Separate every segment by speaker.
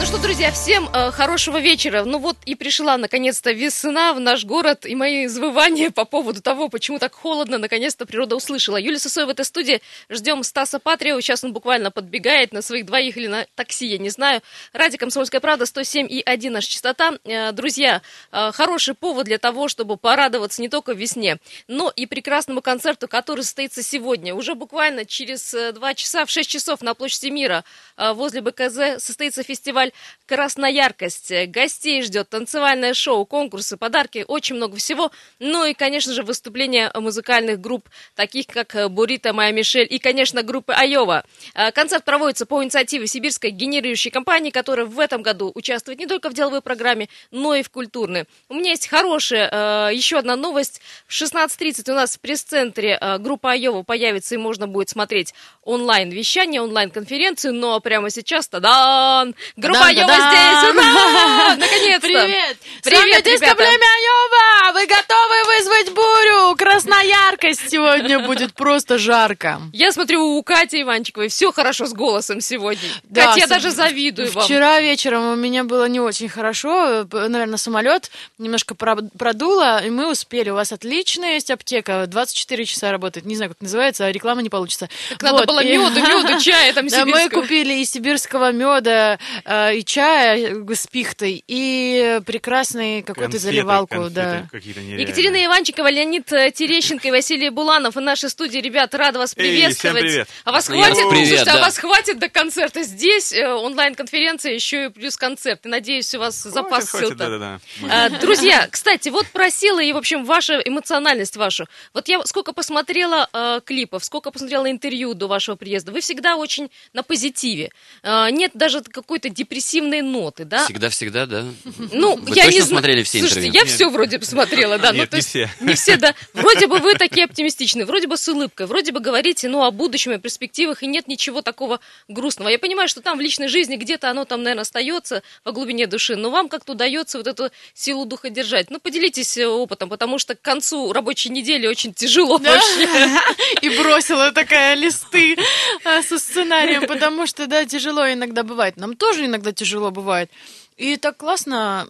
Speaker 1: Ну что, друзья, всем э, хорошего вечера. Ну вот и пришла наконец-то весна в наш город, и мои извывания по поводу того, почему так холодно, наконец-то природа услышала. Юлия Сосоева в этой студии. Ждем Стаса Патрио. Сейчас он буквально подбегает на своих двоих или на такси, я не знаю. Ради «Комсомольская правда» 107 и 1 наша частота. Э, друзья, э, хороший повод для того, чтобы порадоваться не только весне, но и прекрасному концерту, который состоится сегодня. Уже буквально через э, два часа, в 6 часов на площади Мира э, возле БКЗ состоится фестиваль «Краснояркость». Гостей ждет танцевальное шоу, конкурсы, подарки, очень много всего. Ну и, конечно же, выступления музыкальных групп, таких как Бурита, Майя Мишель и, конечно, группы Айова. Э, Концерт проводится по инициативе сибирской генерирующей компании, которая в этом году участвует не только в деловой программе, но и в культурной. У меня есть хорошая э, еще одна новость. В 16.30 у нас в пресс-центре э, группа Айова появится, и можно будет смотреть онлайн-вещание, онлайн-конференцию. Но прямо сейчас, тадан! Группа. Айова здесь! Ура! Наконец-то!
Speaker 2: Привет!
Speaker 1: Привет, ребята!
Speaker 2: племя Айова! Вы готовы вызвать бурю? Краснояркость сегодня будет просто жарко.
Speaker 1: Я смотрю, у Кати Иванчиковой все хорошо с голосом сегодня.
Speaker 2: Да,
Speaker 1: Катя, я даже завидую вам.
Speaker 2: Вчера вечером у меня было не очень хорошо. Наверное, самолет немножко про- продуло, и мы успели. У вас отличная есть аптека, 24 часа работает. Не знаю, как это называется, а реклама не получится.
Speaker 1: Так надо было меду, меду, чая там
Speaker 2: Да, мы
Speaker 1: сибирского.
Speaker 2: купили и сибирского меда, э, и чая э, с пихтой, и прекрасный какую-то
Speaker 3: Конфеты,
Speaker 2: заливалку,
Speaker 3: конфеты
Speaker 2: да.
Speaker 1: Екатерина Иванчикова, Леонид э, Терещенко и Василий Буланов в нашей студии. Ребят, рада вас
Speaker 3: Эй,
Speaker 1: приветствовать.
Speaker 3: всем привет.
Speaker 1: А вас хватит?
Speaker 4: привет,
Speaker 1: Слушайте, а
Speaker 4: да.
Speaker 1: вас хватит до концерта? Здесь э, онлайн-конференция, еще и плюс концерт. И надеюсь, у вас запас
Speaker 3: Хватит,
Speaker 1: сил-то.
Speaker 3: хватит, да-да-да.
Speaker 1: А, Друзья, кстати, вот просила и, в общем, ваша эмоциональность вашу. Вот я сколько посмотрела э, клипов, сколько посмотрела интервью до вашего приезда, вы всегда очень на позитиве. Э, нет даже какой-то депрессивной ноты, да?
Speaker 4: Всегда-всегда, да.
Speaker 1: Ну,
Speaker 4: Вы
Speaker 1: я
Speaker 4: точно
Speaker 1: не
Speaker 4: смотрели все
Speaker 1: Слушайте,
Speaker 4: интервью?
Speaker 1: я все вроде посмотрела, да. ну,
Speaker 3: Нет,
Speaker 1: то
Speaker 3: не
Speaker 1: есть
Speaker 3: все.
Speaker 1: Не все, да. Вроде бы вы такие оптимистичные, вроде бы с улыбкой, вроде бы говорите, ну, о будущем и о перспективах, и нет ничего такого грустного. Я понимаю, что там в личной жизни где-то оно там, наверное, остается во глубине души, но вам как-то удается вот эту силу духа держать. Ну, поделитесь э, опытом, потому что к концу рабочей недели очень тяжело вообще.
Speaker 2: И бросила такая листы а, со сценарием, потому что, да, тяжело иногда бывает. Нам тоже иногда тяжело бывает. И так классно,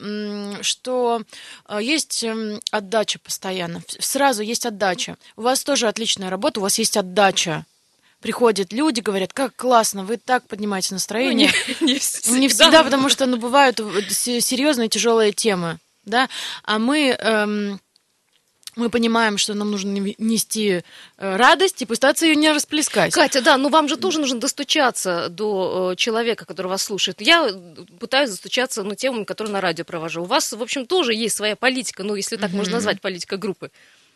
Speaker 2: что а, есть м, отдача постоянно. Сразу есть отдача. У вас тоже отличная работа, у вас есть отдача. Приходят люди, говорят, как классно, вы так поднимаете
Speaker 1: Ну,
Speaker 2: настроение.
Speaker 1: не, не всегда.
Speaker 2: Не всегда, потому что ну, бывают э, се- серьезные тяжелые темы, да, а мы, эм, мы понимаем, что нам нужно не- нести э, радость и пытаться ее не расплескать.
Speaker 1: Катя, да, но вам же тоже нужно достучаться до э, человека, который вас слушает. Я э, пытаюсь достучаться ну, темам, которые на радио провожу. У вас, в общем, тоже есть своя политика, ну, если так можно назвать, политика группы.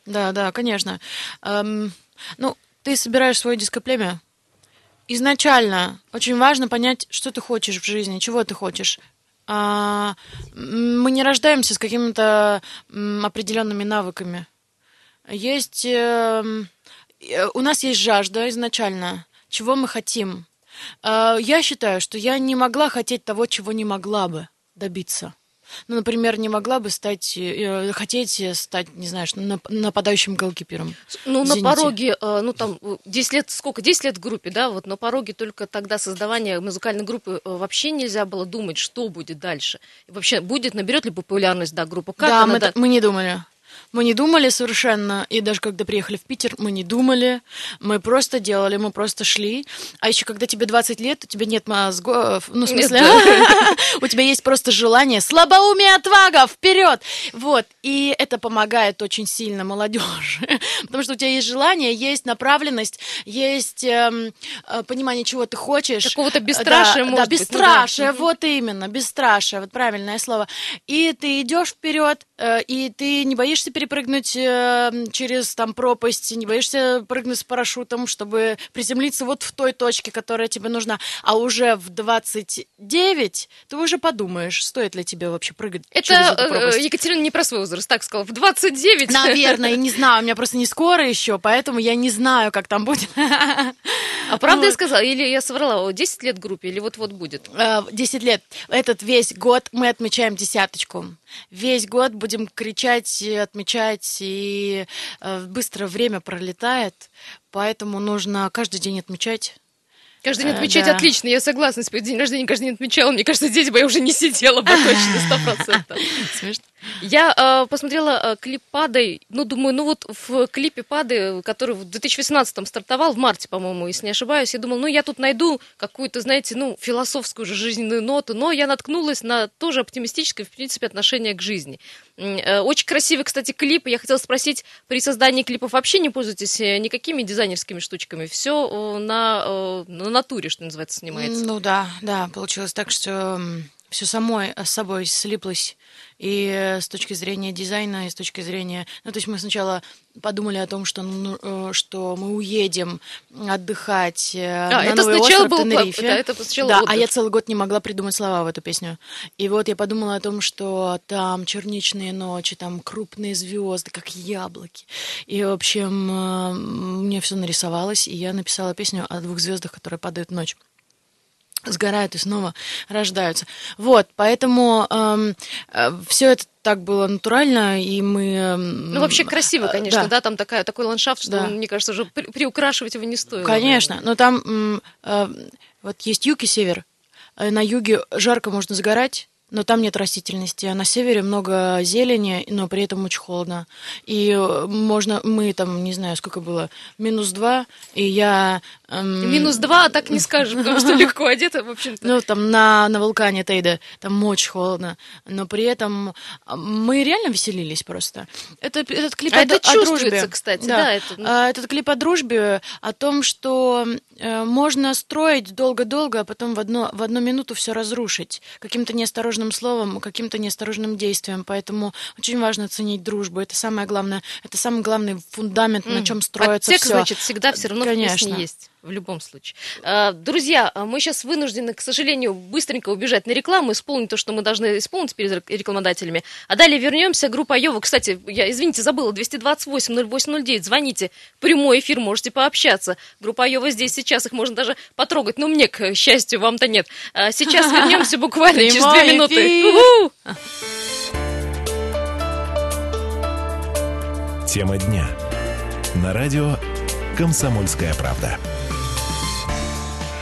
Speaker 2: Да, да, конечно. Эм, ну, ты собираешь свое дископлемя. Изначально очень важно понять, что ты хочешь в жизни, чего ты хочешь. А, мы не рождаемся с какими-то определенными навыками. Есть... эм, э, у нас есть жажда изначально, чего мы хотим. А, я считаю, что я не могла хотеть того, чего не могла бы добиться. Ну, например, не могла бы стать, э, хотеть стать, не знаю, нападающим голкипером.
Speaker 1: Ну,
Speaker 2: в
Speaker 1: на пороге, э, ну, там, э, 10 лет, сколько? 10 лет в группе, да, вот на пороге только тогда создавания музыкальной группы э, вообще нельзя было думать, что будет дальше. И вообще, будет, наберет ли популярность, да, группа? Как
Speaker 2: да,
Speaker 1: она,
Speaker 2: мы,
Speaker 1: да?
Speaker 2: мы не думали. Мы не думали совершенно, и даже когда приехали в Питер, мы не думали, мы просто делали, мы просто шли. А еще когда тебе 20 лет, у тебя нет мозгов, ну, в смысле, у тебя есть просто желание, слабоумие, отвага, вперед! Вот, и это помогает очень сильно молодежи, потому что у тебя есть желание, есть направленность, есть эм, э, понимание, чего ты хочешь.
Speaker 1: Какого-то бесстрашия,
Speaker 2: да,
Speaker 1: может быть, ну да.
Speaker 2: бесстрашие, вот именно, бесстрашие, вот правильное слово. И ты идешь вперед, э, и ты не боишься перепрыгнуть э, через там пропасть, не боишься прыгнуть с парашютом, чтобы приземлиться вот в той точке, которая тебе нужна. А уже в 29 ты уже подумаешь, стоит ли тебе вообще прыгать через
Speaker 1: Это
Speaker 2: эту
Speaker 1: э,
Speaker 2: пропасть.
Speaker 1: Екатерина не про свой возраст, так сказала. В 29.
Speaker 2: Наверное, не знаю, у меня просто не скоро еще, поэтому я не знаю, как там будет.
Speaker 1: А правда я сказала? Или я соврала? О, 10 лет группе? Или вот-вот будет?
Speaker 2: Э, 10 лет. Этот весь год мы отмечаем десяточку. Весь год будем кричать, и отмечать, и э, быстро время пролетает, поэтому нужно каждый день отмечать.
Speaker 1: Каждый день
Speaker 2: Э,
Speaker 1: отмечать
Speaker 2: да.
Speaker 1: отлично, я согласна. День рождения каждый день отмечала, мне кажется, здесь бы я уже не сидела бы точно, сто процентов.
Speaker 2: Смешно.
Speaker 1: Я э, посмотрела э, клип «Падай», ну, думаю, ну вот в клипе «Падай», который в 2018-м стартовал, в марте, по-моему, если не ошибаюсь, я думала, ну, я тут найду какую-то, знаете, ну, философскую уже жизненную ноту, но я наткнулась на тоже оптимистическое, в принципе, отношение к жизни. Э, Очень красивый, кстати, клип. Я хотела спросить, при создании клипов вообще не пользуетесь э, никакими дизайнерскими штучками? Все на, э, на натуре, что называется, снимается.
Speaker 2: Ну да, да, получилось так, что все самой с собой слиплось. И э, с точки зрения дизайна, и с точки зрения... Ну, то есть мы сначала подумали о том, что, ну, э, что мы уедем отдыхать э,
Speaker 1: А,
Speaker 2: на
Speaker 1: это
Speaker 2: новый
Speaker 1: сначала
Speaker 2: остров
Speaker 1: был
Speaker 2: Тенерифе.
Speaker 1: да, это сначала
Speaker 2: Да, а
Speaker 1: отдых.
Speaker 2: я целый год не могла придумать слова в эту песню. И вот я подумала о том, что там черничные ночи, там крупные звезды, как яблоки. И, в общем, э, мне все нарисовалось, и я написала песню о двух звездах, которые падают в ночь сгорают и снова рождаются. Вот, поэтому все это так было натурально, и мы... эм,
Speaker 1: Ну, вообще красиво,
Speaker 2: э,
Speaker 1: конечно,
Speaker 2: да.
Speaker 1: да, там такая, такой ландшафт, что,
Speaker 2: Да.
Speaker 1: мне кажется, уже при- приукрашивать его не стоит.
Speaker 2: Конечно, но там э, вот есть юг и север. Э, На юге жарко можно загорать, но там нет растительности, а на севере много зелени, но при этом очень холодно. И э, можно, мы там, не знаю, сколько было, минус два, и я... эм,
Speaker 1: Минус два, а так не скажешь, потому что легко одета, в общем-то.
Speaker 2: Ну, там на, на вулкане Тейда, там очень холодно, но при этом а, мы реально веселились просто. Это, этот клип
Speaker 1: А
Speaker 2: о,
Speaker 1: это
Speaker 2: о дружбе.
Speaker 1: кстати, да, это-
Speaker 2: А, этот клип о дружбе, о том, что э, можно строить долго-долго, а потом в, одно, в одну минуту все разрушить каким-то неосторожным словом, каким-то неосторожным действием. Поэтому очень важно ценить дружбу. Это самое главное. Это самый главный фундамент, на чем строится
Speaker 1: Подтекст,
Speaker 2: все.
Speaker 1: значит, всегда все равно в
Speaker 2: Конечно.
Speaker 1: песне есть. В любом случае. А, Друзья, а мы сейчас вынуждены, к сожалению, быстренько убежать на рекламу, исполнить то, что мы должны исполнить перед рек- рекламодателями. А далее вернемся. Группа Айова. Кстати, я, извините, забыла, 228-0809. Звоните. Прямой эфир, можете пообщаться. Группа Айова здесь сейчас, их можно даже потрогать. Но мне, к счастью, вам-то нет. А Сейчас вернемся буквально через две минуты.
Speaker 5: Тема дня. На радио «Комсомольская правда».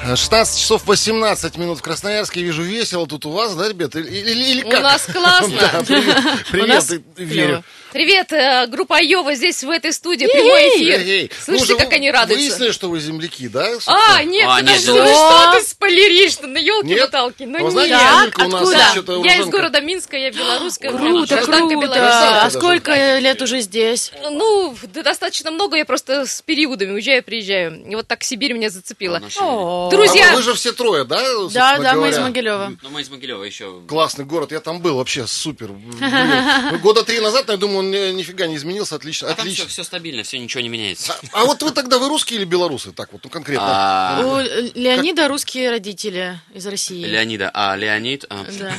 Speaker 3: 16 часов 18 минут в Красноярске. Вижу весело тут у вас, да, ребята? Или, или- или
Speaker 1: У
Speaker 3: как?
Speaker 1: нас классно.
Speaker 3: Да, привет, привет, верю.
Speaker 1: Привет, э, группа Айова здесь, в этой студии, прямой эфир. Слышите,
Speaker 3: ну,
Speaker 1: как они радуются?
Speaker 3: Выяснили, что вы земляки, да?
Speaker 1: А,
Speaker 3: собственно?
Speaker 1: нет,
Speaker 4: А,
Speaker 1: подожди,
Speaker 4: нет,
Speaker 1: ну что ты спойлеришь? Ну, на елки
Speaker 3: Нет?
Speaker 1: моталки, ну
Speaker 3: Вы
Speaker 1: нет.
Speaker 3: знаете,
Speaker 2: Так,
Speaker 3: Юлька у нас
Speaker 2: откуда?
Speaker 3: что-то
Speaker 1: Я из города Минска, я белорусская.
Speaker 2: Круто, круто. А сколько лет уже здесь?
Speaker 1: Ну, да, достаточно много, я просто с периодами уезжаю, приезжаю. И вот так Сибирь меня зацепила.
Speaker 2: О.
Speaker 1: Друзья,
Speaker 3: А вы же все трое, да?
Speaker 2: Да, да, мы из? Могилева.
Speaker 4: Ну, мы из Могилева еще.
Speaker 3: Классный город, я там был, вообще супер. Года три назад, я думаю, он ни- нифига не изменился, отлично.
Speaker 4: А там
Speaker 3: отлично.
Speaker 4: все, стабильно, все ничего не меняется.
Speaker 3: А вот вы тогда, вы русские или белорусы? Так вот, ну конкретно.
Speaker 4: А,
Speaker 2: У Леонида русские родители из России.
Speaker 4: Леонида, а Леонид... а,
Speaker 2: Да.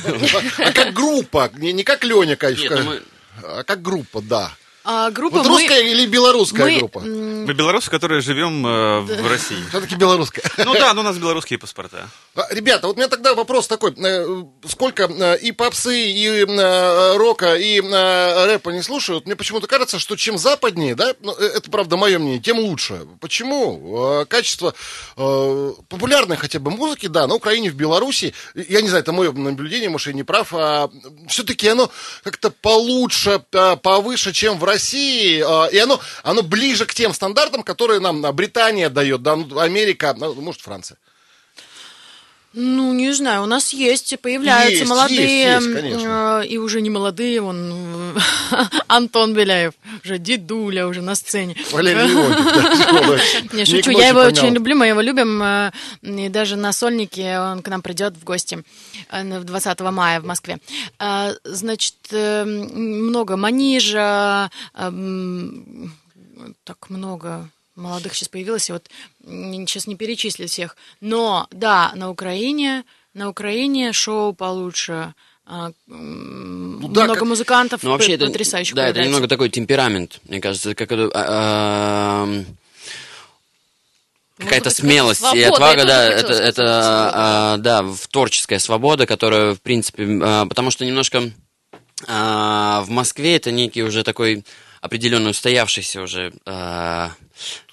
Speaker 3: А как группа, не, не как Леня, конечно.
Speaker 4: Нет, ну мы-
Speaker 3: А как группа, да.
Speaker 2: А группа
Speaker 3: Вот
Speaker 2: мы-
Speaker 3: русская или белорусская
Speaker 2: мы,
Speaker 3: группа?
Speaker 6: Мы белорусы, которые живем э, в России.
Speaker 3: Все-таки белорусская.
Speaker 6: Ну да, но у нас белорусские паспорта.
Speaker 3: А, Ребята, вот у меня тогда вопрос такой. э, Сколько э, и попсы, и э, рока, и рэпа не слушают, мне почему-то кажется, что чем западнее, да, ну, это правда мое мнение, тем лучше. Почему? Качество популярной хотя бы музыки, да, на Украине, в Беларуси, я не знаю, это мое наблюдение, может, я не прав, а все-таки оно как-то получше, повыше, чем в России, э, и оно, оно ближе к тем стандартам, которые нам э, Британия дает, да, ну, Америка, ну, может, Франция.
Speaker 2: Ну, не знаю, у нас есть, появляются
Speaker 3: Есть,
Speaker 2: молодые,
Speaker 3: есть, есть, конечно.
Speaker 2: э, и уже не молодые, он Антон Беляев, уже дедуля уже на сцене.
Speaker 3: Валерий Леонтьев,
Speaker 2: Не, шучу, я его очень люблю, мы его любим, э, и даже на сольнике он к нам придет в гости э, на- 20 мая в Москве. Значит, э, много манижа, э, так много молодых сейчас появилось, и вот сейчас не перечислить всех. Но, да, на Украине, на Украине шоу получше, а,
Speaker 3: Ну да,
Speaker 2: много
Speaker 3: как-
Speaker 2: музыкантов
Speaker 4: Ну, вообще,
Speaker 2: п-
Speaker 4: это,
Speaker 2: потрясающих
Speaker 4: да, это немного такой темперамент, мне кажется, как это... а, ам, какая-то
Speaker 1: быть,
Speaker 4: смелость и
Speaker 1: свобода, я
Speaker 4: отвага, да, это,
Speaker 1: сказать
Speaker 4: это а, да, творческая свобода, которая, в принципе, а, потому что немножко а, в Москве это некий уже такой определенно устоявшийся уже а,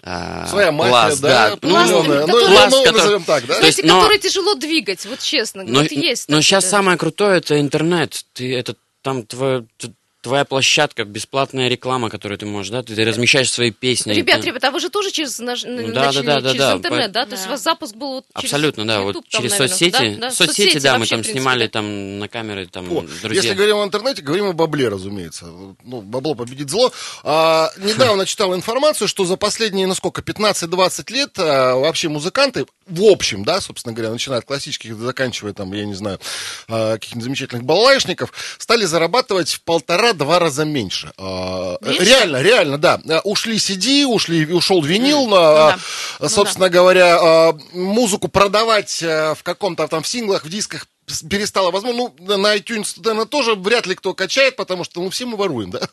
Speaker 4: а,
Speaker 3: Своя мафия,
Speaker 4: пласт,
Speaker 3: да,
Speaker 4: да,
Speaker 3: определенная.
Speaker 1: Ну,
Speaker 4: пласт,
Speaker 3: ну,
Speaker 4: который-
Speaker 3: назовем так, да?
Speaker 4: То есть, но-
Speaker 1: которые тяжело двигать, вот честно.
Speaker 4: Но,
Speaker 1: вот есть
Speaker 4: но
Speaker 1: такие,
Speaker 4: сейчас
Speaker 1: да.
Speaker 4: самое крутое это интернет. Ты это там твоя, т- твоя площадка, бесплатная реклама, которую ты можешь, да, ты, ты размещаешь свои песни.
Speaker 1: Ребят, ребят, а вы же тоже через, наш,
Speaker 4: Ну да,
Speaker 1: начали
Speaker 4: да, да,
Speaker 1: через
Speaker 4: да,
Speaker 1: интернет,
Speaker 4: по-
Speaker 1: да? То есть у
Speaker 2: Да.
Speaker 1: вас запуск был вот через
Speaker 4: Абсолютно, да,
Speaker 1: YouTube,
Speaker 4: вот
Speaker 1: там,
Speaker 4: через
Speaker 1: наверное,
Speaker 4: соцсети.
Speaker 1: да? Да,
Speaker 4: Соцсети, да, мы там
Speaker 1: принципе,
Speaker 4: снимали
Speaker 1: да.
Speaker 4: там на камеры, там,
Speaker 3: О,
Speaker 4: друзья.
Speaker 3: Если говорим о интернете, говорим о бабле, разумеется. Ну, бабло победит зло. А, недавно читал информацию, что за последние, ну сколько, 15-20 лет а, вообще музыканты, в общем, да, собственно говоря, начиная от классических, заканчивая там, я не знаю, а, каких-нибудь замечательных балалайшников, стали зарабатывать в полтора-два раза меньше. А,
Speaker 2: Меньше?
Speaker 3: Реально, реально, да. А, Ушли CD, ушли, ушел винил,
Speaker 2: Ну
Speaker 3: а,
Speaker 2: да. Ну
Speaker 3: собственно говоря, а, музыку продавать а, в каком-то там в синглах, в дисках перестало возможно. Ну, на iTunes, наверное, тоже вряд ли кто качает, потому что, ну, все мы воруем, да?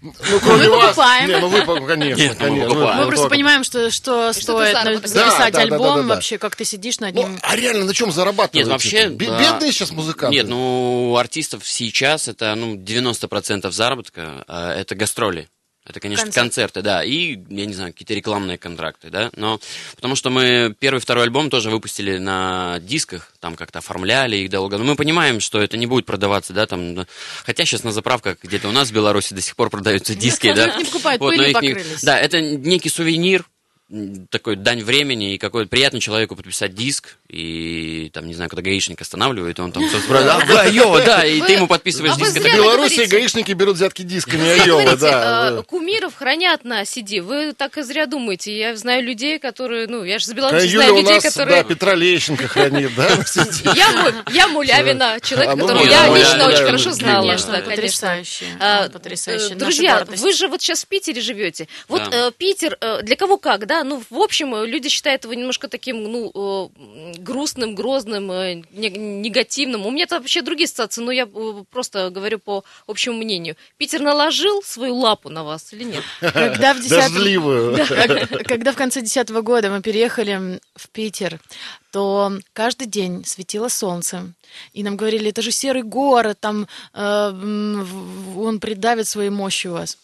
Speaker 3: Ну, кроме
Speaker 2: Мы
Speaker 3: вас.
Speaker 2: покупаем.
Speaker 3: Не, ну вы, конечно,
Speaker 4: Нет, ну, мы
Speaker 3: конечно.
Speaker 4: покупаем.
Speaker 2: Мы
Speaker 3: Ну,
Speaker 2: просто понимаем, что, что стоит записать
Speaker 3: Да, да, да,
Speaker 2: альбом,
Speaker 3: да, да, да.
Speaker 2: вообще, как ты сидишь над
Speaker 3: Ну,
Speaker 2: ним.
Speaker 3: а реально на чем зарабатываете?
Speaker 4: Нет, вообще...
Speaker 3: Бе- Бедные сейчас музыканты.
Speaker 4: Нет, ну, у артистов сейчас это, ну, 90% заработка, а, это гастроли. Это, конечно,
Speaker 2: Концерт.
Speaker 4: концерты, да, и, я не знаю, какие-то рекламные контракты, да, но потому что мы первый, второй альбом тоже выпустили на дисках, там как-то оформляли их долго, но мы понимаем, что это не будет продаваться, да, там, хотя сейчас на заправках где-то у нас в Беларуси до сих пор продаются диски, да.
Speaker 2: Не покупают,
Speaker 4: Вот, но их не-. Да, это некий сувенир, такой дань времени, и какой приятно человеку подписать диск, и там, не знаю, когда гаишник останавливает, он там все спрашивает, а, да, йо, да, и
Speaker 1: Вы-
Speaker 4: ты ему подписываешь
Speaker 1: а
Speaker 4: диск. это-
Speaker 3: Беларуси
Speaker 1: говорите.
Speaker 3: гаишники берут взятки дисками, айова, да.
Speaker 1: а, кумиров хранят на CD. Вы так и зря думаете. Я знаю людей, которые, ну, я же за Беларусь
Speaker 3: Юля
Speaker 1: знаю людей, которые...
Speaker 3: да, Петра Лещенко хранит, да.
Speaker 1: Я, Му- я Мулявина, человек,
Speaker 3: А,
Speaker 1: которого я лично очень хорошо знала.
Speaker 2: Конечно. потрясающе.
Speaker 1: А, э, Друзья, вы же вот сейчас в Питере живете. Вот э, Питер, э, для кого как, да? Ну, в общем, э, люди считают его немножко таким, ну, э, грустным, грозным, э, не- негативным. У меня-то вообще другие ситуации, но я э, просто говорю по общему мнению. Питер наложил свою лапу на вас или нет?
Speaker 2: Когда в десятом-
Speaker 3: Дождливую.
Speaker 2: Как- Когда в конце десятого года мы переехали в Питер, то каждый день светило солнце. И нам говорили, это же серый город, там э, он придавит своей мощью вас.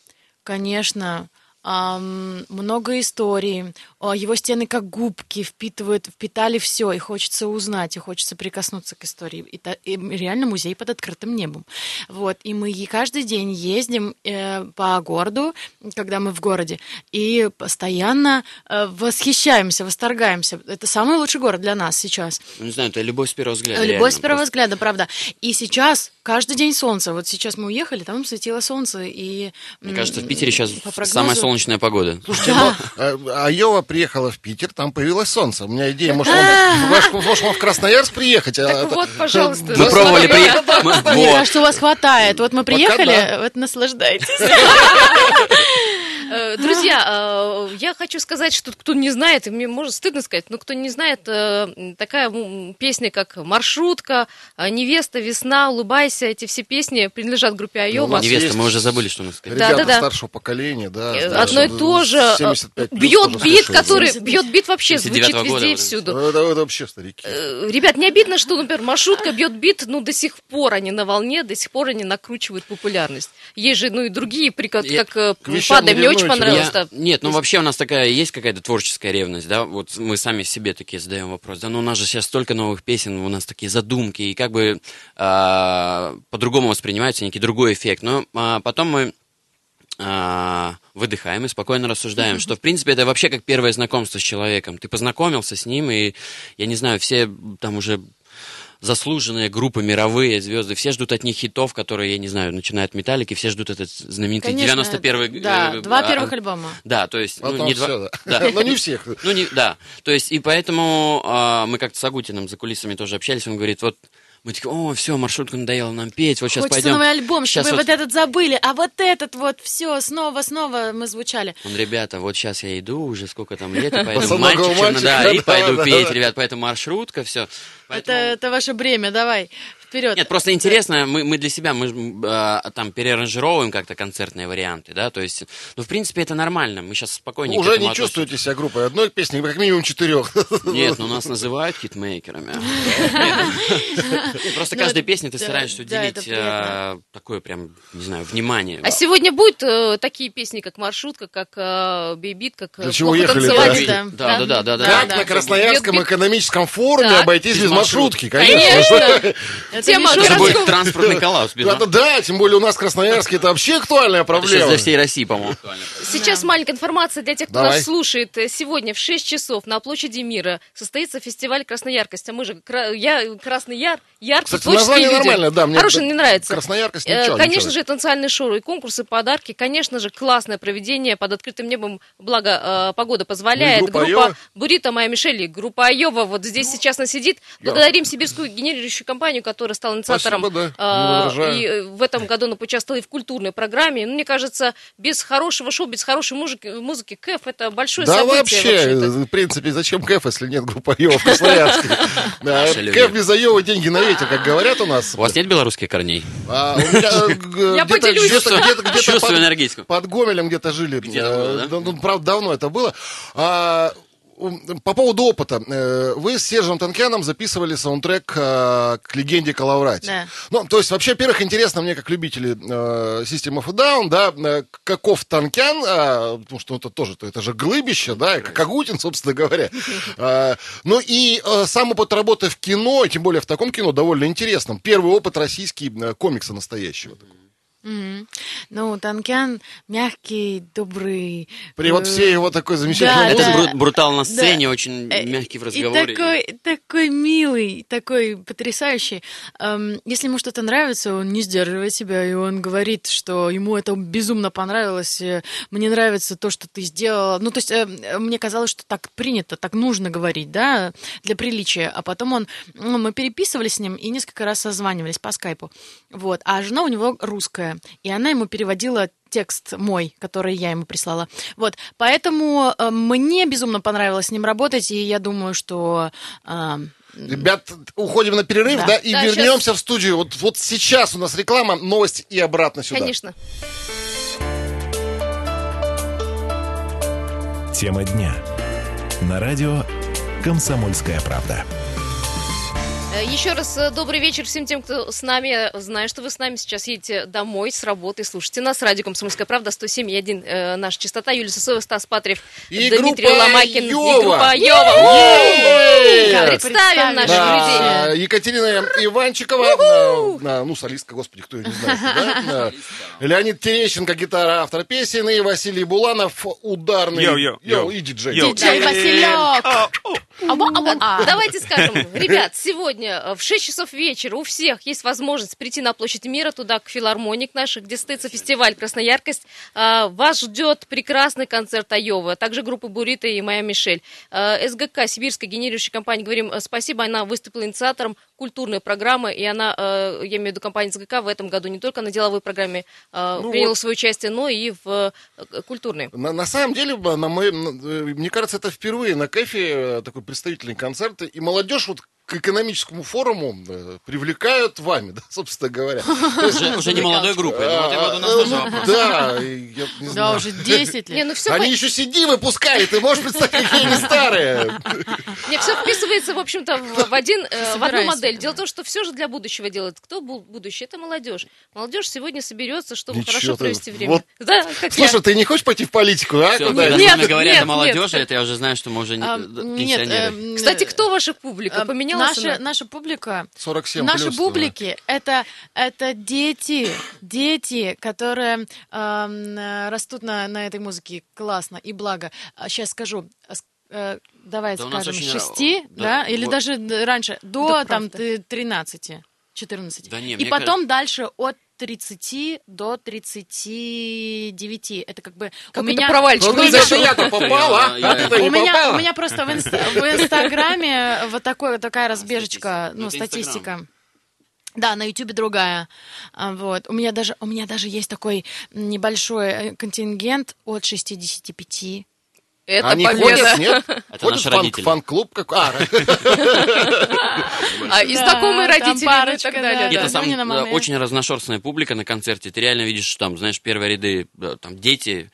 Speaker 2: Конечно, много историй. Его стены как губки впитывают, впитали все, и хочется узнать, и хочется прикоснуться к истории. И, та- и реально музей под открытым небом. Вот, и мы каждый день ездим э, по городу, когда мы в городе, и постоянно э, восхищаемся, восторгаемся. Это самый лучший город для нас сейчас.
Speaker 4: Ну, не знаю, это любовь с первого взгляда.
Speaker 2: Любовь
Speaker 4: реально,
Speaker 2: с первого
Speaker 4: просто.
Speaker 2: взгляда, правда. И сейчас каждый день солнце. Вот сейчас мы уехали, там светило солнце. И,
Speaker 4: Мне кажется, в Питере сейчас
Speaker 2: прогнозу-
Speaker 4: самая солнечная погода.
Speaker 3: Слушайте, ну, а, Айова приехала в Питер, там появилось солнце. У меня идея, может, вам, может, может, вам в Красноярск приехать? а
Speaker 1: Так
Speaker 3: это-
Speaker 1: вот, пожалуйста.
Speaker 3: Да,
Speaker 4: Вы пробовали приехать?
Speaker 2: Мне
Speaker 4: Вот.
Speaker 2: кажется, у вас хватает. Вот мы приехали,
Speaker 3: да.
Speaker 2: вот наслаждайтесь.
Speaker 1: Э, Друзья, э, я хочу сказать, что кто не знает, и мне может стыдно сказать, но кто не знает, э, такая песня, как «Маршрутка», э, «Невеста», «Весна», «Улыбайся», эти все песни принадлежат группе
Speaker 3: Ну, у
Speaker 1: Айова.
Speaker 3: нас
Speaker 4: Невеста,
Speaker 3: есть-
Speaker 4: мы уже забыли, что у нас.
Speaker 3: Ребята
Speaker 1: да-да.
Speaker 3: старшего поколения, да.
Speaker 1: Э,
Speaker 3: да,
Speaker 1: Одно и то же.
Speaker 3: 75 плюс
Speaker 1: Бьет бит, который...
Speaker 2: 79.
Speaker 1: Бьет бит вообще звучит
Speaker 4: 79-го года
Speaker 1: везде и всюду.
Speaker 3: Ну, Это, это вообще старики.
Speaker 1: Ребят, не обидно, что, например, маршрутка бьет бит, ну, до сих пор они на волне, до сих пор они накручивают популярность. Есть же, ну, и другие, как,
Speaker 4: Я-
Speaker 1: как
Speaker 3: не
Speaker 1: мне очень
Speaker 3: да?
Speaker 1: понравилось.
Speaker 4: Я-
Speaker 1: да.
Speaker 4: Нет, ну
Speaker 1: есть-
Speaker 4: вообще у нас такая есть какая-то творческая ревность, да, вот мы сами себе такие задаем вопрос, да, ну у нас же сейчас столько новых песен, у нас такие задумки, и как бы а, по-другому воспринимается некий другой эффект, но а, потом мы а, выдыхаем и спокойно рассуждаем, что, в принципе, это вообще как первое знакомство с человеком. Ты познакомился с ним, и, я не знаю, все там уже заслуженные группы, мировые звезды, все ждут от них хитов, которые, я не знаю, начиная от Металлики, все ждут этот знаменитый
Speaker 2: Конечно,
Speaker 4: 91-й...
Speaker 2: Да,
Speaker 4: э,
Speaker 2: два
Speaker 4: а-
Speaker 2: первых альбома.
Speaker 4: Да, то есть... ну, не два-
Speaker 3: все,
Speaker 4: да.
Speaker 3: да. Но не всех.
Speaker 4: Ну, не, да. То есть, и поэтому а, мы как-то с Агутиным за кулисами тоже общались, он говорит, вот, мы такие, о, все, маршрутка надоела нам петь, вот сейчас
Speaker 2: Хочется
Speaker 4: пойдем.
Speaker 2: новый альбом,
Speaker 4: Щас
Speaker 2: чтобы
Speaker 4: вот-
Speaker 2: вот... этот забыли, а вот этот вот, все, снова, снова мы звучали.
Speaker 4: Он, ребята, вот сейчас я иду, уже сколько там лет, и поэтому
Speaker 3: Босоногого
Speaker 4: мальчик, черно- да, и пойду петь, ребят, поэтому маршрутка, все.
Speaker 2: Это, это ваше бремя, давай, Вперед.
Speaker 4: Нет, просто интересно, мы, мы для себя, мы а, там переаранжировываем как-то концертные варианты, да, то есть, ну, в принципе, это нормально, мы сейчас спокойнее к
Speaker 3: Уже
Speaker 4: этому
Speaker 3: не
Speaker 4: относимся.
Speaker 3: чувствуете себя группой одной песни, как минимум четырех.
Speaker 4: Нет, ну нас называют хитмейкерами. Просто
Speaker 2: Ну,
Speaker 4: каждой песне ты стараешься уделить а, такое прям, не знаю, внимание.
Speaker 1: А сегодня будут э, такие песни, как «Маршрутка», как э, «Бейбит», как э,
Speaker 3: Для чего
Speaker 1: «Плохо
Speaker 3: ехали,
Speaker 1: танцевать».
Speaker 2: да?
Speaker 4: Да, да.
Speaker 3: Как на Красноярском экономическом форуме обойтись Без маршрутки?
Speaker 1: Конечно.
Speaker 2: Это
Speaker 1: Тема
Speaker 2: не
Speaker 4: Это будет транспортный коллапс.
Speaker 3: Да, да, да, тем более у нас в Красноярске это вообще актуальная
Speaker 4: сейчас
Speaker 3: проблема.
Speaker 4: для всей России, по-моему.
Speaker 1: Сейчас маленькая информация для тех, кто
Speaker 3: Давай.
Speaker 1: нас слушает. Сегодня в 6 часов на площади Мира состоится фестиваль «Краснояркость». А мы же, я, Красный Яр, яркие,
Speaker 3: Кстати, название
Speaker 1: люди.
Speaker 3: нормальное, да, мне
Speaker 1: Хорошее,
Speaker 3: да,
Speaker 1: мне нравится.
Speaker 3: Краснояркость,
Speaker 1: Э,
Speaker 3: ничего,
Speaker 1: Конечно
Speaker 3: ничего.
Speaker 1: же, танцевальные шоу и конкурсы, подарки. Конечно же, классное проведение под открытым небом, благо э, погода позволяет.
Speaker 3: Ну группа
Speaker 1: группа. Бурита, моя Мишель, группа Айова вот здесь сейчас она сидит. Благодарим сибирскую генерирующую компанию, которая стала инициатором.
Speaker 3: Спасибо, да,
Speaker 1: э, и в этом году она поучаствовала и в культурной программе. Ну, мне кажется, без хорошего шоу, без хорошей музыки, музыки КЭФ это большое
Speaker 3: Да
Speaker 1: событие.
Speaker 3: вообще,
Speaker 1: вообще-то.
Speaker 3: в принципе, зачем КЭФ, если нет группы Айова в Красноярске? Да. КЭФ без Айова деньги на ветер, как говорят у нас.
Speaker 4: У вас нет белорусских корней?
Speaker 3: А, э,
Speaker 1: Я поделюсь.
Speaker 3: где-то- где-то- где-то
Speaker 4: Чувствую
Speaker 3: под-
Speaker 4: энергетику.
Speaker 3: Под Гомелем где-то жили. Э,
Speaker 4: да?
Speaker 3: ну, правда, давно это было. По поводу опыта. Э, Вы с Сержем Танкяном записывали саундтрек э, к «Легенде Калаврати».
Speaker 2: Да.
Speaker 3: Ну, то есть, вообще, во-первых, интересно мне, как любители э, System of a Down, да, каков Танкян, а, потому что это тоже, это же глыбище, да, и как Агутин, собственно говоря. А, Ну, и сам опыт работы в кино, и тем более в таком кино, довольно интересным. Первый опыт российский комикса настоящего.
Speaker 2: Мгм. Ну, Танкян мягкий, добрый.
Speaker 3: При вот
Speaker 2: э,
Speaker 3: всей его такой замечательной
Speaker 2: Да, да.
Speaker 4: бру- брутал на сцене,
Speaker 2: Да.
Speaker 4: очень
Speaker 2: Э,
Speaker 4: мягкий в
Speaker 2: И
Speaker 4: разговоре.
Speaker 2: такой, такой милый, такой потрясающий. Эм, если ему что-то нравится, он не сдерживает себя, и он говорит, что ему это безумно понравилось. э, Мне нравится то, что ты сделала. Ну, то есть, э, э, мне казалось, что так принято, так нужно говорить, да, для приличия. А потом он, ну, мы переписывались с ним и несколько раз созванивались по скайпу. Вот. А жена у него русская, и она ему переводила текст мой, который я ему прислала. Вот, поэтому э, мне безумно понравилось с ним работать, и я думаю, что э,
Speaker 3: Ребят, уходим на перерыв, да,
Speaker 2: Да.
Speaker 3: и
Speaker 1: Да,
Speaker 3: вернемся в студию. Вот, вот сейчас у нас реклама, новость и обратно сюда.
Speaker 1: Конечно.
Speaker 5: Тема дня. На радио «Комсомольская правда».
Speaker 1: Э, Еще раз э, добрый вечер всем тем, кто с нами. Знаю, что вы с нами сейчас едете домой с работы. Слушайте нас. Радио «Комсомольская правда» 107,1 э, наша частота. Юлия Сосоева, Стас Патриев,
Speaker 3: И
Speaker 1: Дмитрий
Speaker 3: группа
Speaker 1: Ломакин.
Speaker 3: Йова.
Speaker 1: И группа Йова. Представим наших
Speaker 3: Да,
Speaker 1: людей.
Speaker 3: Екатерина Иванчикова, э, ну, солистка, господи, кто ее не знает, Леонид Терещенко, гитара, автор песен, и Василий Буланов, ударный, и диджей.
Speaker 2: Диджей Василек.
Speaker 1: Або- або- Давайте скажем, ребят, сегодня э, в 6 часов вечера у всех есть возможность прийти на площадь мира, туда, к филармоник наших, где состоится фестиваль «Краснояркость». А, Вас ждет прекрасный концерт Айова, также группы Бурита и Моя Мишель. А, СГК, Сибирская генерирующая компания, говорим э, спасибо, она выступила инициатором культурной программы, и она, э, я имею в виду компанию СГК, в этом году не только на деловой программе э,
Speaker 3: Ну
Speaker 1: приняла
Speaker 3: вот.
Speaker 1: свое участие, но и в э, культурной.
Speaker 3: На, на самом деле, на мой- мне кажется, это впервые на КЭФе такой представительный концерт. И молодежь вот к экономическому форуму э, привлекают вами, да, собственно говоря.
Speaker 4: Уже, уже не молодой группой. И
Speaker 3: а, ну. Да, и я не
Speaker 2: Да,
Speaker 3: знаю.
Speaker 2: уже 10
Speaker 1: Не,
Speaker 2: лет.
Speaker 1: ну все
Speaker 3: Они еще CD выпускают, ты можешь представить, какие они старые.
Speaker 1: Не, все вписывается, в общем-то, в, в один, э, в одну
Speaker 2: Собираюсь.
Speaker 1: Модель. Дело в том, что все же для будущего делают. Кто бу- будущее? Это молодежь. Молодежь сегодня соберется, чтобы
Speaker 3: Ничего
Speaker 1: хорошо
Speaker 3: ты.
Speaker 1: провести время.
Speaker 3: Вот.
Speaker 1: Да, как я.
Speaker 3: Слушай, ты не хочешь пойти в политику, а?
Speaker 4: Всё,
Speaker 3: Куда?
Speaker 1: Нет,
Speaker 4: с нами говорят
Speaker 1: нет,
Speaker 4: о молодежи,
Speaker 1: нет.
Speaker 4: это я уже знаю, что мы уже не
Speaker 2: А, Нет,
Speaker 4: пенсионеры.
Speaker 2: эм,
Speaker 1: Кстати, кто ваша публика?
Speaker 2: э,
Speaker 1: Поменялась
Speaker 2: наша,
Speaker 1: она?
Speaker 2: наша публика
Speaker 3: 47
Speaker 2: Наши
Speaker 3: плюс,
Speaker 2: публики это, это дети, дети, которые эм, э, растут на, на этой музыке классно и благо. Сейчас скажу, э, давай
Speaker 4: Да у
Speaker 2: скажем,
Speaker 4: очень
Speaker 2: шести,
Speaker 4: ра-
Speaker 2: да,
Speaker 4: да,
Speaker 2: или
Speaker 4: вот.
Speaker 2: даже раньше, до
Speaker 1: Да,
Speaker 2: там
Speaker 1: правда.
Speaker 2: т- 13, 14.
Speaker 4: Да не,
Speaker 2: и потом дальше от 30 до 39. Это как бы у
Speaker 1: Какой-то
Speaker 2: меня...
Speaker 1: провальчик
Speaker 3: Ну,
Speaker 2: у меня-
Speaker 3: зачем я-то попал, а? А
Speaker 2: у меня, у просто в, инста- в Инстаграме вот такой, такая разбежечка,
Speaker 4: статистика.
Speaker 2: ну, статистика. Да, на Ютубе другая. А, Вот. У меня даже, у меня даже есть такой небольшой э, контингент от 65
Speaker 1: Это
Speaker 3: Они
Speaker 1: победа.
Speaker 3: ходят, нет?
Speaker 4: Это
Speaker 3: Ходят
Speaker 4: наши родители.
Speaker 3: фан-клуб как... А,
Speaker 1: А, и
Speaker 2: Да,
Speaker 1: знакомые
Speaker 2: там
Speaker 1: родители, ну и так далее.
Speaker 2: да,
Speaker 4: Нет,
Speaker 1: да.
Speaker 2: маме.
Speaker 4: очень разношерстная публика на концерте. Ты реально видишь, что там, знаешь, первые ряды, там дети,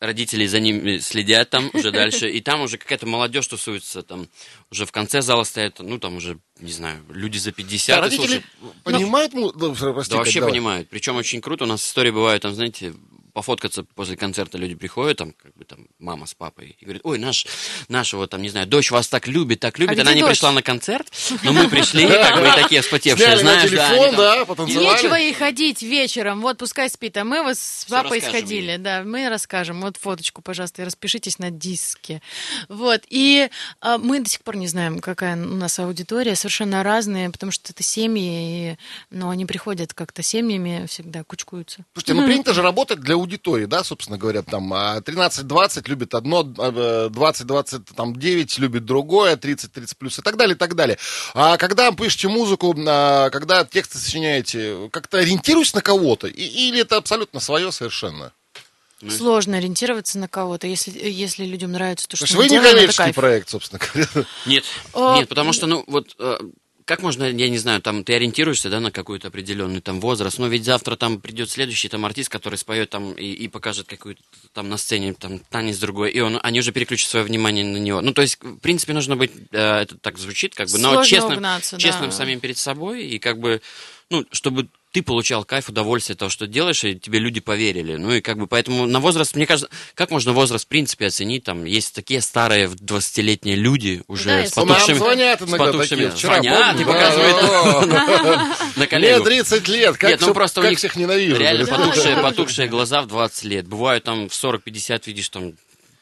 Speaker 4: родители за ними следят там уже дальше, и там уже какая-то молодежь тусуется, там уже в конце зала стоят, ну там уже, не знаю, люди за 50. и
Speaker 3: родители
Speaker 4: слушай,
Speaker 3: понимают... му- да, прости,
Speaker 4: да вообще
Speaker 3: давай.
Speaker 4: понимают. Причем очень круто. У нас истории бывают, там, знаете, пофоткаться после концерта люди приходят, там, как бы там мама с папой, и говорят, ой, наш, наша вот там, не знаю, дочь вас так любит, так любит.
Speaker 2: А
Speaker 4: Она
Speaker 2: где
Speaker 4: не
Speaker 2: дочь?
Speaker 4: пришла на концерт, но мы пришли, как бы такие вспотевшие, знаешь,
Speaker 3: телефон, да, потанцевали.
Speaker 2: Нечего ей ходить вечером, вот пускай спит, а мы вот с папой сходили, да, мы расскажем, вот фоточку, пожалуйста, и распишитесь на диске, вот, и а, мы до сих пор не знаем, какая у нас аудитория, совершенно разные, потому что это семьи, ну, они приходят как-то семьями всегда, кучкуются.
Speaker 3: Слушайте, ну принято же работать для аудитории, да, собственно говоря, там а, 13-20 любит одно, а, 20-29 любит другое, 30-30 плюс и так далее, и так далее. А когда пишете музыку, а, когда тексты сочиняете, как-то ориентируюсь на кого-то? Или это абсолютно свое совершенно?
Speaker 4: Ну,
Speaker 2: Сложно ориентироваться на кого-то, если, если людям нравится то,
Speaker 3: То
Speaker 2: что
Speaker 3: есть
Speaker 2: мы
Speaker 3: вы не
Speaker 2: делаем,
Speaker 3: коммерческий проект, собственно говоря.
Speaker 4: Нет,
Speaker 2: А,
Speaker 4: нет, потому что, ну, вот, э, как можно, я не знаю, там, ты ориентируешься, да, на какой-то определенный там возраст, но ведь завтра там придет следующий там артист, который споет там и, и покажет какую-то там на сцене там танец другой, и он, они уже переключат свое внимание на него. Ну, то есть, в принципе, нужно быть, э, это так звучит, как бы, но
Speaker 2: Сложно
Speaker 4: честным,
Speaker 2: угнаться, да.
Speaker 4: честным самим перед собой, и как бы, ну, чтобы ты получал кайф, удовольствие от того, что делаешь, и тебе люди поверили. Ну и как бы поэтому на возраст, мне кажется, как можно возраст в принципе оценить? Там есть такие старые 20-летние люди уже
Speaker 1: Да,
Speaker 4: с
Speaker 3: Нам
Speaker 4: потухшими...
Speaker 3: звонят
Speaker 4: с потухшими-
Speaker 3: такие. Вчера
Speaker 4: звонят
Speaker 3: помню,
Speaker 4: и показывают на
Speaker 3: Мне
Speaker 4: коллегу.
Speaker 3: 30 лет, как,
Speaker 4: Нет, ну просто у них
Speaker 3: всех ненавижу.
Speaker 4: Реально потухшие, потухшие глаза в 20 лет. Бывают там в 40-50 видишь там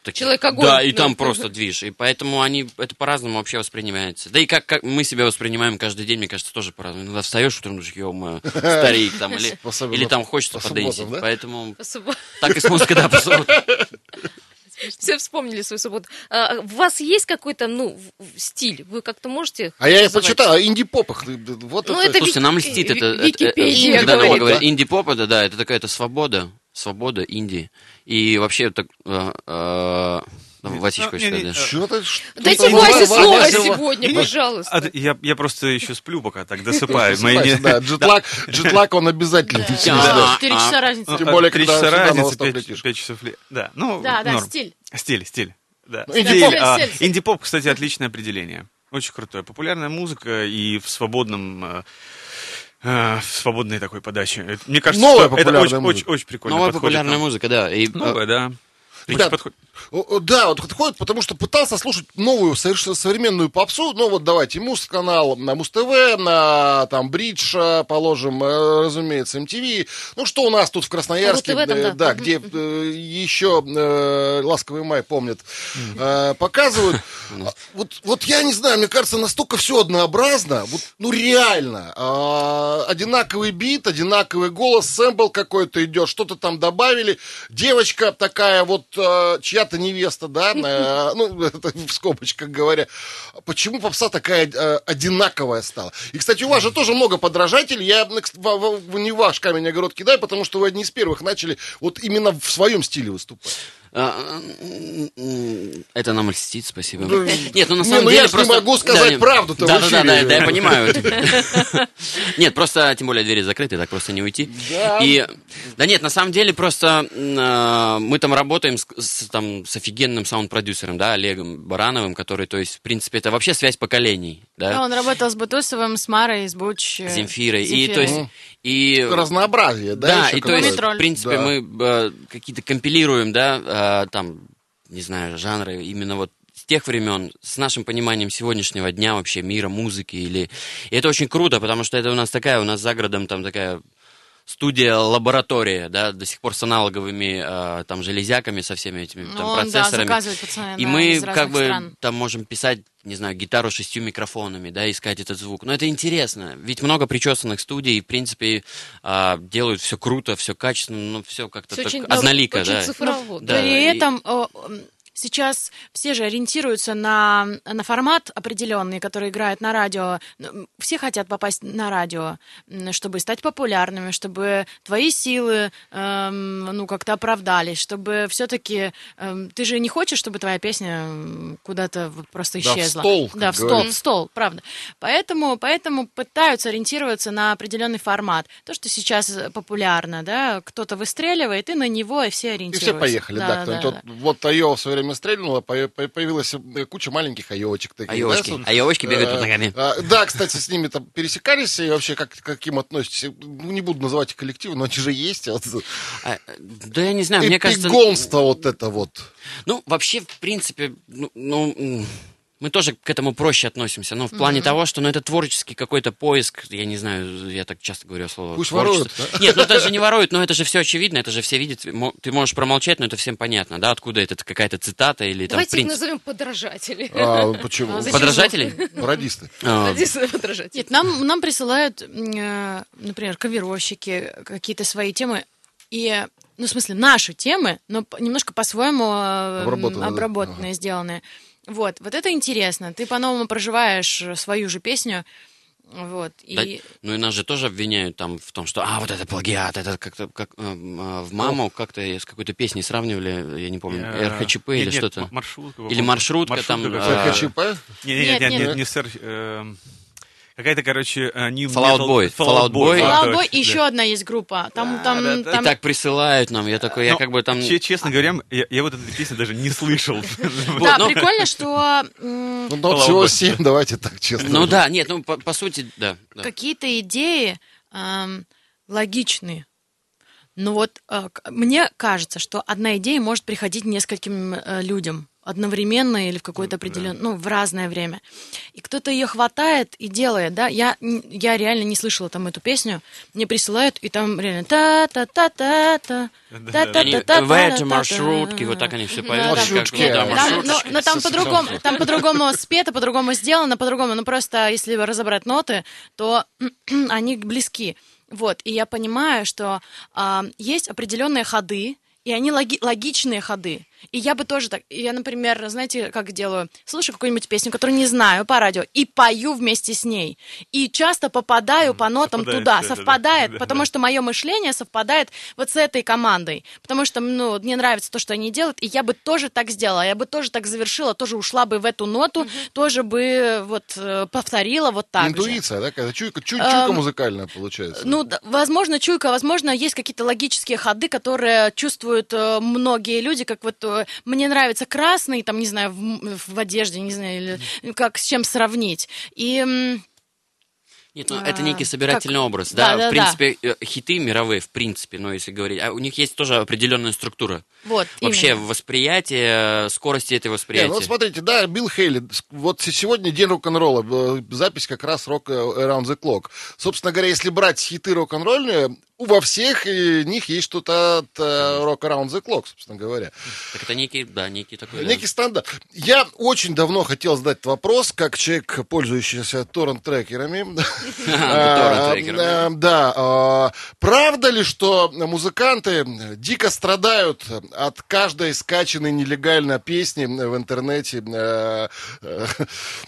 Speaker 4: таких-
Speaker 1: Человек-огонь.
Speaker 4: Да, и там просто движ. И поэтому они это по-разному вообще воспринимается. Да и как, как мы себя воспринимаем каждый день, мне кажется, тоже по-разному. Иногда встаешь утром, думаешь, ё старик там, или, или там хочется
Speaker 3: по
Speaker 4: поденсить.
Speaker 3: субботам, да?
Speaker 4: Поэтому
Speaker 1: Особо-
Speaker 4: так и с музыкой, да, по субботам.
Speaker 1: Все вспомнили свою субботу. А, у вас есть какой-то, ну, стиль? Вы как-то можете...
Speaker 3: А я почитал, а инди-поп их, вот
Speaker 1: Ну,
Speaker 3: это...
Speaker 1: это
Speaker 4: Слушайте, нам льстит это.
Speaker 1: ви- Википедия
Speaker 4: это- когда
Speaker 1: говорит.
Speaker 4: Рома говорит
Speaker 3: да.
Speaker 4: инди-поп, это да, это такая-то свобода, свобода, инди. И вообще так... э, э, Васич
Speaker 6: Ну, не, не,
Speaker 3: ты, что
Speaker 1: Дайте Васе
Speaker 3: Ва-
Speaker 1: слово сегодня, пожалуйста.
Speaker 6: А, я, я просто еще сплю пока, так досыпаю. Мои
Speaker 3: да, джетлаг, джетлаг он обязательно.
Speaker 2: Да. Четыре
Speaker 4: А,
Speaker 2: часа
Speaker 6: Ну,
Speaker 2: разницы.
Speaker 3: Тем более, когда
Speaker 6: часа
Speaker 3: восток
Speaker 6: пять, часов. Да, ну,
Speaker 2: Да, стиль.
Speaker 6: Стиль, стиль. Да.
Speaker 3: Ну, инди-поп.
Speaker 6: А,
Speaker 2: Стиль, стиль.
Speaker 6: Инди-поп, кстати, отличное определение. Очень крутое. Популярная музыка и в свободном... э, в свободной такой подаче. Мне кажется,
Speaker 3: Новая
Speaker 6: что это очень, очень, очень прикольно
Speaker 4: Новая
Speaker 6: подходит
Speaker 4: популярная
Speaker 6: нам.
Speaker 4: музыка, да. И, э,
Speaker 6: Новая, да. Очень подходит.
Speaker 3: Да, вот подходит, потому что пытался слушать новую совершенно современную попсу. Ну вот давайте, Муз-канал на Муз-ТВ, на там Бридж, э, положим, э, разумеется, MTV. Ну что у нас тут в Красноярске,
Speaker 1: РУ-ТВ там,
Speaker 3: э,
Speaker 1: да.
Speaker 3: да,
Speaker 1: Мгм.
Speaker 3: где э, еще э, «Ласковый май» помнят, э, показывают. А, Вот, вот я не знаю, мне кажется, настолько все однообразно, вот, ну реально. А, одинаковый бит, одинаковый голос, сэмпл какой-то идет, что-то там добавили. Девочка такая вот, э, чья-то невеста, да, э, ну, это в скобочках говоря. Почему попса такая э, одинаковая стала? И, кстати, у вас же тоже много подражателей. Я в- в- не ваш камень огород кидаю, потому что вы одни из первых начали вот именно в своем стиле выступать.
Speaker 4: А, Это нам льстит, спасибо.
Speaker 3: Ну,
Speaker 4: Нет, ну на самом
Speaker 3: ну
Speaker 4: деле
Speaker 3: я ж не
Speaker 4: просто...
Speaker 3: могу сказать правду-то
Speaker 4: да, да, да, да, да, я понимаю. Нет, просто, тем более, двери закрыты, так просто не уйти.
Speaker 3: Да.
Speaker 4: И, да нет, на самом деле, просто а, мы там работаем с, с, там, с офигенным саунд-продюсером, да, Олегом Барановым, который, то есть, в принципе, это вообще связь поколений,
Speaker 2: Да,
Speaker 4: да,
Speaker 2: Он работал с Бутусовым, с Марой, с Буч. э,
Speaker 4: Земфирой. И, то есть, и...
Speaker 3: Разнообразие, да?
Speaker 4: Да, и то есть, в принципе, мы э, какие-то компилируем, да, э, там, не знаю, жанры именно вот с тех времен, с нашим пониманием сегодняшнего дня вообще, мира, музыки. Или... И это очень круто, потому что это у нас такая, у нас за городом там такая студия-лаборатория, да, до сих пор с аналоговыми э, там железяками, со всеми этими
Speaker 2: Ну,
Speaker 4: там,
Speaker 2: он, да,
Speaker 4: процессорами.
Speaker 2: заказывает пацаны,
Speaker 4: И
Speaker 2: да,
Speaker 4: мы как бы
Speaker 2: стран.
Speaker 4: там можем писать, не знаю, гитару шестью микрофонами, да, искать этот звук. Но это интересно. Ведь много причесанных студий, и, в принципе, а, делают все круто, все качественно, но все как-то так
Speaker 1: очень,
Speaker 4: однолико,
Speaker 1: очень
Speaker 4: да.
Speaker 1: цифрово.
Speaker 4: Да,
Speaker 2: При
Speaker 4: и-
Speaker 2: этом сейчас все же ориентируются на, на формат определенный, который играет на радио. Ну, Все хотят попасть на радио, чтобы стать популярными, чтобы твои силы эм, ну, как-то оправдались, чтобы все-таки ты же не хочешь, чтобы твоя песня куда-то вот просто
Speaker 3: Да, в
Speaker 2: исчезла.
Speaker 3: стол,
Speaker 2: да, в стол, в стол, правда. Поэтому, поэтому пытаются ориентироваться на определенный формат. То, что сейчас э, популярно, да, кто-то выстреливает, и на него и все
Speaker 3: И
Speaker 2: ориентируются.
Speaker 3: все поехали, да. кто-нибудь. вот, вот Айова в свое время стрельнула, по- по- появилась э, куча маленьких айовочек. таких, да,
Speaker 4: Айовочки.
Speaker 3: с-
Speaker 4: Айовочки бегают под
Speaker 3: Э,
Speaker 4: ногами.
Speaker 3: а, Да, кстати, с ними там пересекались, и вообще как, к каким относитесь? Ну, не буду называть их коллективы, но они же есть.
Speaker 4: А, Да я не знаю, мне кажется...
Speaker 3: Эпигонство вот это вот.
Speaker 4: Ну, вообще, в принципе, ну, ну, мы тоже к этому проще относимся. Но в плане того, что ну, это творческий какой-то поиск, я не знаю, я так часто говорю слово
Speaker 3: Пусть
Speaker 4: творчество.
Speaker 3: воруют,
Speaker 4: Нет, ну это же не воруют, но это же все очевидно, это же все видят. Ты можешь промолчать, но это всем понятно, да, откуда это какая-то цитата или там
Speaker 1: Давайте их назовем подражатели.
Speaker 3: А, почему?
Speaker 2: А?
Speaker 4: Подражатели?
Speaker 3: Пародисты.
Speaker 4: А,
Speaker 1: Надеюсь, подражатели.
Speaker 2: Нет, нам, нам присылают, э, например, коверовщики, какие-то свои темы, и, ну, в смысле, наши темы, но немножко по-своему э, м,
Speaker 3: Обработанные, да.
Speaker 2: обработанные, сделанные. Вот, вот это интересно. Ты по-новому проживаешь э, свою же песню, вот,
Speaker 4: да,
Speaker 2: и...
Speaker 4: ну и нас же тоже обвиняют там в том, что, а, вот это плагиат, это как-то, как э, э, в маму как-то с какой-то песней сравнивали, я не помню,
Speaker 6: Э,
Speaker 4: РХЧП
Speaker 6: нет,
Speaker 4: или
Speaker 6: нет,
Speaker 4: что-то.
Speaker 6: маршрутка.
Speaker 4: Или маршрутка там,
Speaker 6: какая-то.
Speaker 4: а,
Speaker 3: РХЧП?
Speaker 6: Не, не,
Speaker 2: Нет,
Speaker 6: нет,
Speaker 2: нет.
Speaker 6: нет, не сэр. эм, Какая-то, короче, э, New
Speaker 4: Fallout
Speaker 6: Metal-
Speaker 4: Boy,
Speaker 6: Fallout
Speaker 4: Fallout Boy.
Speaker 6: да,
Speaker 2: Fallout Boy, и
Speaker 6: да.
Speaker 2: еще одна есть группа. Там, там,
Speaker 6: да, да.
Speaker 4: И
Speaker 2: там...
Speaker 4: так присылают нам, я такой, я
Speaker 6: Но,
Speaker 4: как бы там...
Speaker 6: че- Честно говоря, я, я вот эту песню даже не слышал.
Speaker 2: Да,
Speaker 4: ну-
Speaker 2: прикольно, что
Speaker 3: Ну, да, всего
Speaker 6: Boy.
Speaker 3: семь, давайте так честно.
Speaker 4: Ну да, нет, ну по, по сути, да. да.
Speaker 2: какие-то идеи эм, логичные. Но вот э, мне кажется, что одна идея может приходить нескольким э, людям одновременно или в какое-то определенное, ну, в разное время. И кто-то ее хватает и делает, да. Я, я реально не слышала там эту песню. Мне присылают, и там реально та-та-та-та-та.
Speaker 4: Они в эти маршрутки, вот так они все поют.
Speaker 3: Маршрутки.
Speaker 4: ну,
Speaker 2: но, там
Speaker 3: Со-
Speaker 2: по-другому,
Speaker 3: со-
Speaker 2: там по-другому спето, по-другому сделано, по-другому. Ну просто если разобрать ноты, то они близки. Вот, и я понимаю, что а, есть определенные ходы, и они логи- логичные ходы. И я бы тоже так, я, например, знаете, как делаю? Слушаю какую-нибудь песню, которую не знаю по радио, и пою вместе с ней. И часто попадаю по нотам
Speaker 6: совпадает
Speaker 2: туда, совпадает,
Speaker 6: Да,
Speaker 2: потому
Speaker 6: да.
Speaker 2: что мое мышление совпадает вот с этой командой. Потому что, ну, мне нравится то, что они делают, и я бы тоже так сделала, я бы тоже так завершила, тоже ушла бы в эту ноту, тоже бы вот э, повторила вот так же.
Speaker 3: Интуиция, да? Какая-то чуйка, чуй-
Speaker 2: Эм,
Speaker 3: чуйка музыкальная получается.
Speaker 2: Ну, да, возможно, чуйка, возможно, есть какие-то логические ходы, которые чувствуют э, многие люди, как вот мне нравится красный, там, не знаю, в, в одежде, не знаю, или как с чем сравнить. И
Speaker 4: Нет, ну это
Speaker 2: А,
Speaker 4: некий собирательный
Speaker 2: как-
Speaker 4: образ.
Speaker 2: Да,
Speaker 4: Да,
Speaker 2: да,
Speaker 4: в принципе, э, хиты мировые, в принципе, ну, если говорить, а у них есть тоже определенная структура.
Speaker 2: вот,
Speaker 4: Вообще,
Speaker 2: именно.
Speaker 4: восприятие, э, скорости этого
Speaker 3: Не,
Speaker 4: восприятия.
Speaker 3: ну вот смотрите, да, Билл Хейли, вот сегодня день рок-н-ролла, э, запись как раз рок Around the Clock. Собственно говоря, если брать хиты рок-н-ролльные, во всех э, них есть что-то от э, Rock Around the Clock, собственно говоря.
Speaker 4: Так это некий, да, некий такой... да.
Speaker 3: Некий стандарт. Я очень давно хотел задать вопрос, как человек, пользующийся торрент-трекерами. Да. а, Правда ли, что музыканты дико страдают от каждой скачанной нелегально песни в интернете, э, э,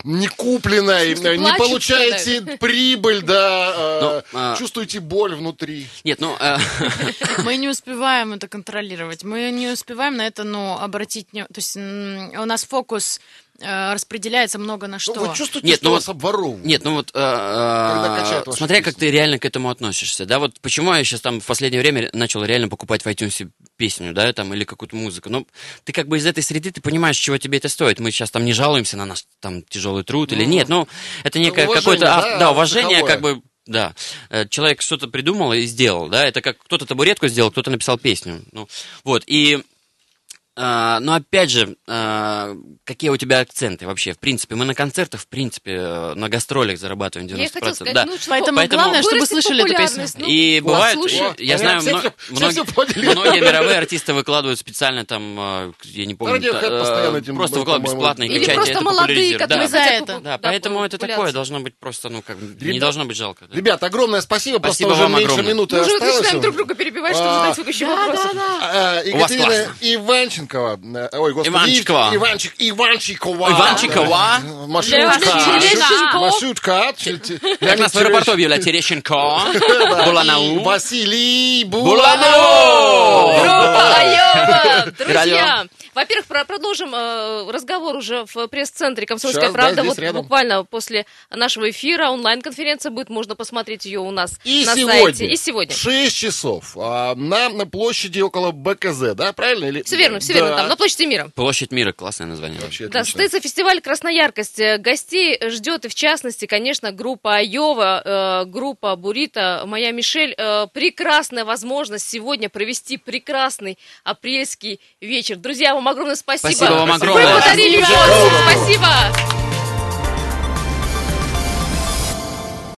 Speaker 3: не купленной, не получаете прибыль, да, э,
Speaker 4: Ну, а-
Speaker 3: чувствуете боль внутри?
Speaker 4: Нет, ну, э,
Speaker 2: Мы не успеваем это контролировать. Мы не успеваем на это, ну, обратить... То есть у нас фокус э, распределяется много на что.
Speaker 3: Ну, Вы чувствуете,
Speaker 4: Нет,
Speaker 3: что
Speaker 4: ну
Speaker 3: вас обворовывают?
Speaker 4: Нет, ну вот, э, э, смотря
Speaker 3: песни.
Speaker 4: как ты реально к этому относишься, да, вот почему я сейчас там в последнее время начал реально покупать в iTunes песню, да, там, или какую-то музыку, ну, ты как бы из этой среды, ты понимаешь, чего тебе это стоит, мы сейчас там не жалуемся на наш там тяжелый труд или
Speaker 3: Ну,
Speaker 4: нет, ну, это некое какое-то,
Speaker 3: да,
Speaker 4: да, уважение,
Speaker 3: таковое.
Speaker 4: как бы, да, Э, человек что-то придумал и сделал, да, это как кто-то табуретку сделал, кто-то написал песню, ну, вот, и но опять же, а, какие у тебя акценты вообще? В принципе, мы на концертах, в принципе, э, на гастролях зарабатываем 90%.
Speaker 1: Я хотела сказать,
Speaker 4: да.
Speaker 1: ну, что
Speaker 2: Поэтому,
Speaker 4: Поэтому
Speaker 2: главное, чтобы слышали эту песню.
Speaker 1: ну,
Speaker 4: И
Speaker 1: вот,
Speaker 4: бывает,
Speaker 1: слушай,
Speaker 4: я- я знаю,
Speaker 3: Все-
Speaker 4: мно-
Speaker 3: все-
Speaker 4: многие, многие мировые артисты выкладывают специально там, э, я не помню, э,
Speaker 3: постоянно этим,
Speaker 4: просто выкладывают бесплатно и
Speaker 1: просто
Speaker 4: это
Speaker 1: молодые,
Speaker 2: Мы за это.
Speaker 4: Да, поэтому это такое должно быть просто, ну, как бы, не должно быть жалко. да.
Speaker 3: Ребят, огромное спасибо,
Speaker 4: Спасибо
Speaker 3: просто уже
Speaker 4: вам
Speaker 3: меньше
Speaker 4: огромное.
Speaker 3: минуты
Speaker 1: Мы уже
Speaker 3: осталось.
Speaker 1: начинаем друг друга перебивать, чтобы
Speaker 3: А,
Speaker 1: задать следующий вопрос.
Speaker 3: А,
Speaker 4: У вас
Speaker 3: Екатерина
Speaker 4: классно.
Speaker 3: Иванченко, Иванченкова. Э, Ой, господи.
Speaker 4: Иванчикова.
Speaker 3: Иванчик, Иванчикова.
Speaker 4: Иванчикова.
Speaker 3: Да. Маршрутка.
Speaker 1: Терещенко.
Speaker 3: Маршрутка.
Speaker 4: Как нас в аэропорту объявляют? Терещенко. Буланау.
Speaker 3: Василий
Speaker 4: Буланау.
Speaker 3: Буланау.
Speaker 1: Группа Айова! Друзья,
Speaker 4: Радио.
Speaker 1: Во-первых, про- продолжим э, разговор уже в пресс-центре «Комсомольская
Speaker 3: Сейчас, да,
Speaker 1: правда».
Speaker 3: здесь
Speaker 1: вот
Speaker 3: рядом.
Speaker 1: буквально после нашего эфира онлайн-конференция будет, можно посмотреть ее у нас
Speaker 3: И
Speaker 1: на
Speaker 3: сегодня,
Speaker 1: сайте. И сегодня.
Speaker 3: в 6 часов а, на, на площади около БКЗ, да, правильно? Или...
Speaker 1: Все верно, все верно,
Speaker 3: Да.
Speaker 1: там, на площади мира.
Speaker 4: Площадь мира, классное название.
Speaker 3: Вообще
Speaker 1: Да,
Speaker 3: отлично.
Speaker 1: состоится фестиваль «Краснояркость». Э, Гостей ждет и, в частности, конечно, группа Айова, э, группа Бурита, моя Мишель. Э, прекрасная возможность сегодня провести прекрасный апрельский вечер. Друзья, вам огромное спасибо.
Speaker 4: Спасибо вам
Speaker 1: Вы
Speaker 4: огромное.
Speaker 1: подарили
Speaker 3: Спасибо.
Speaker 1: эмоции. Спасибо.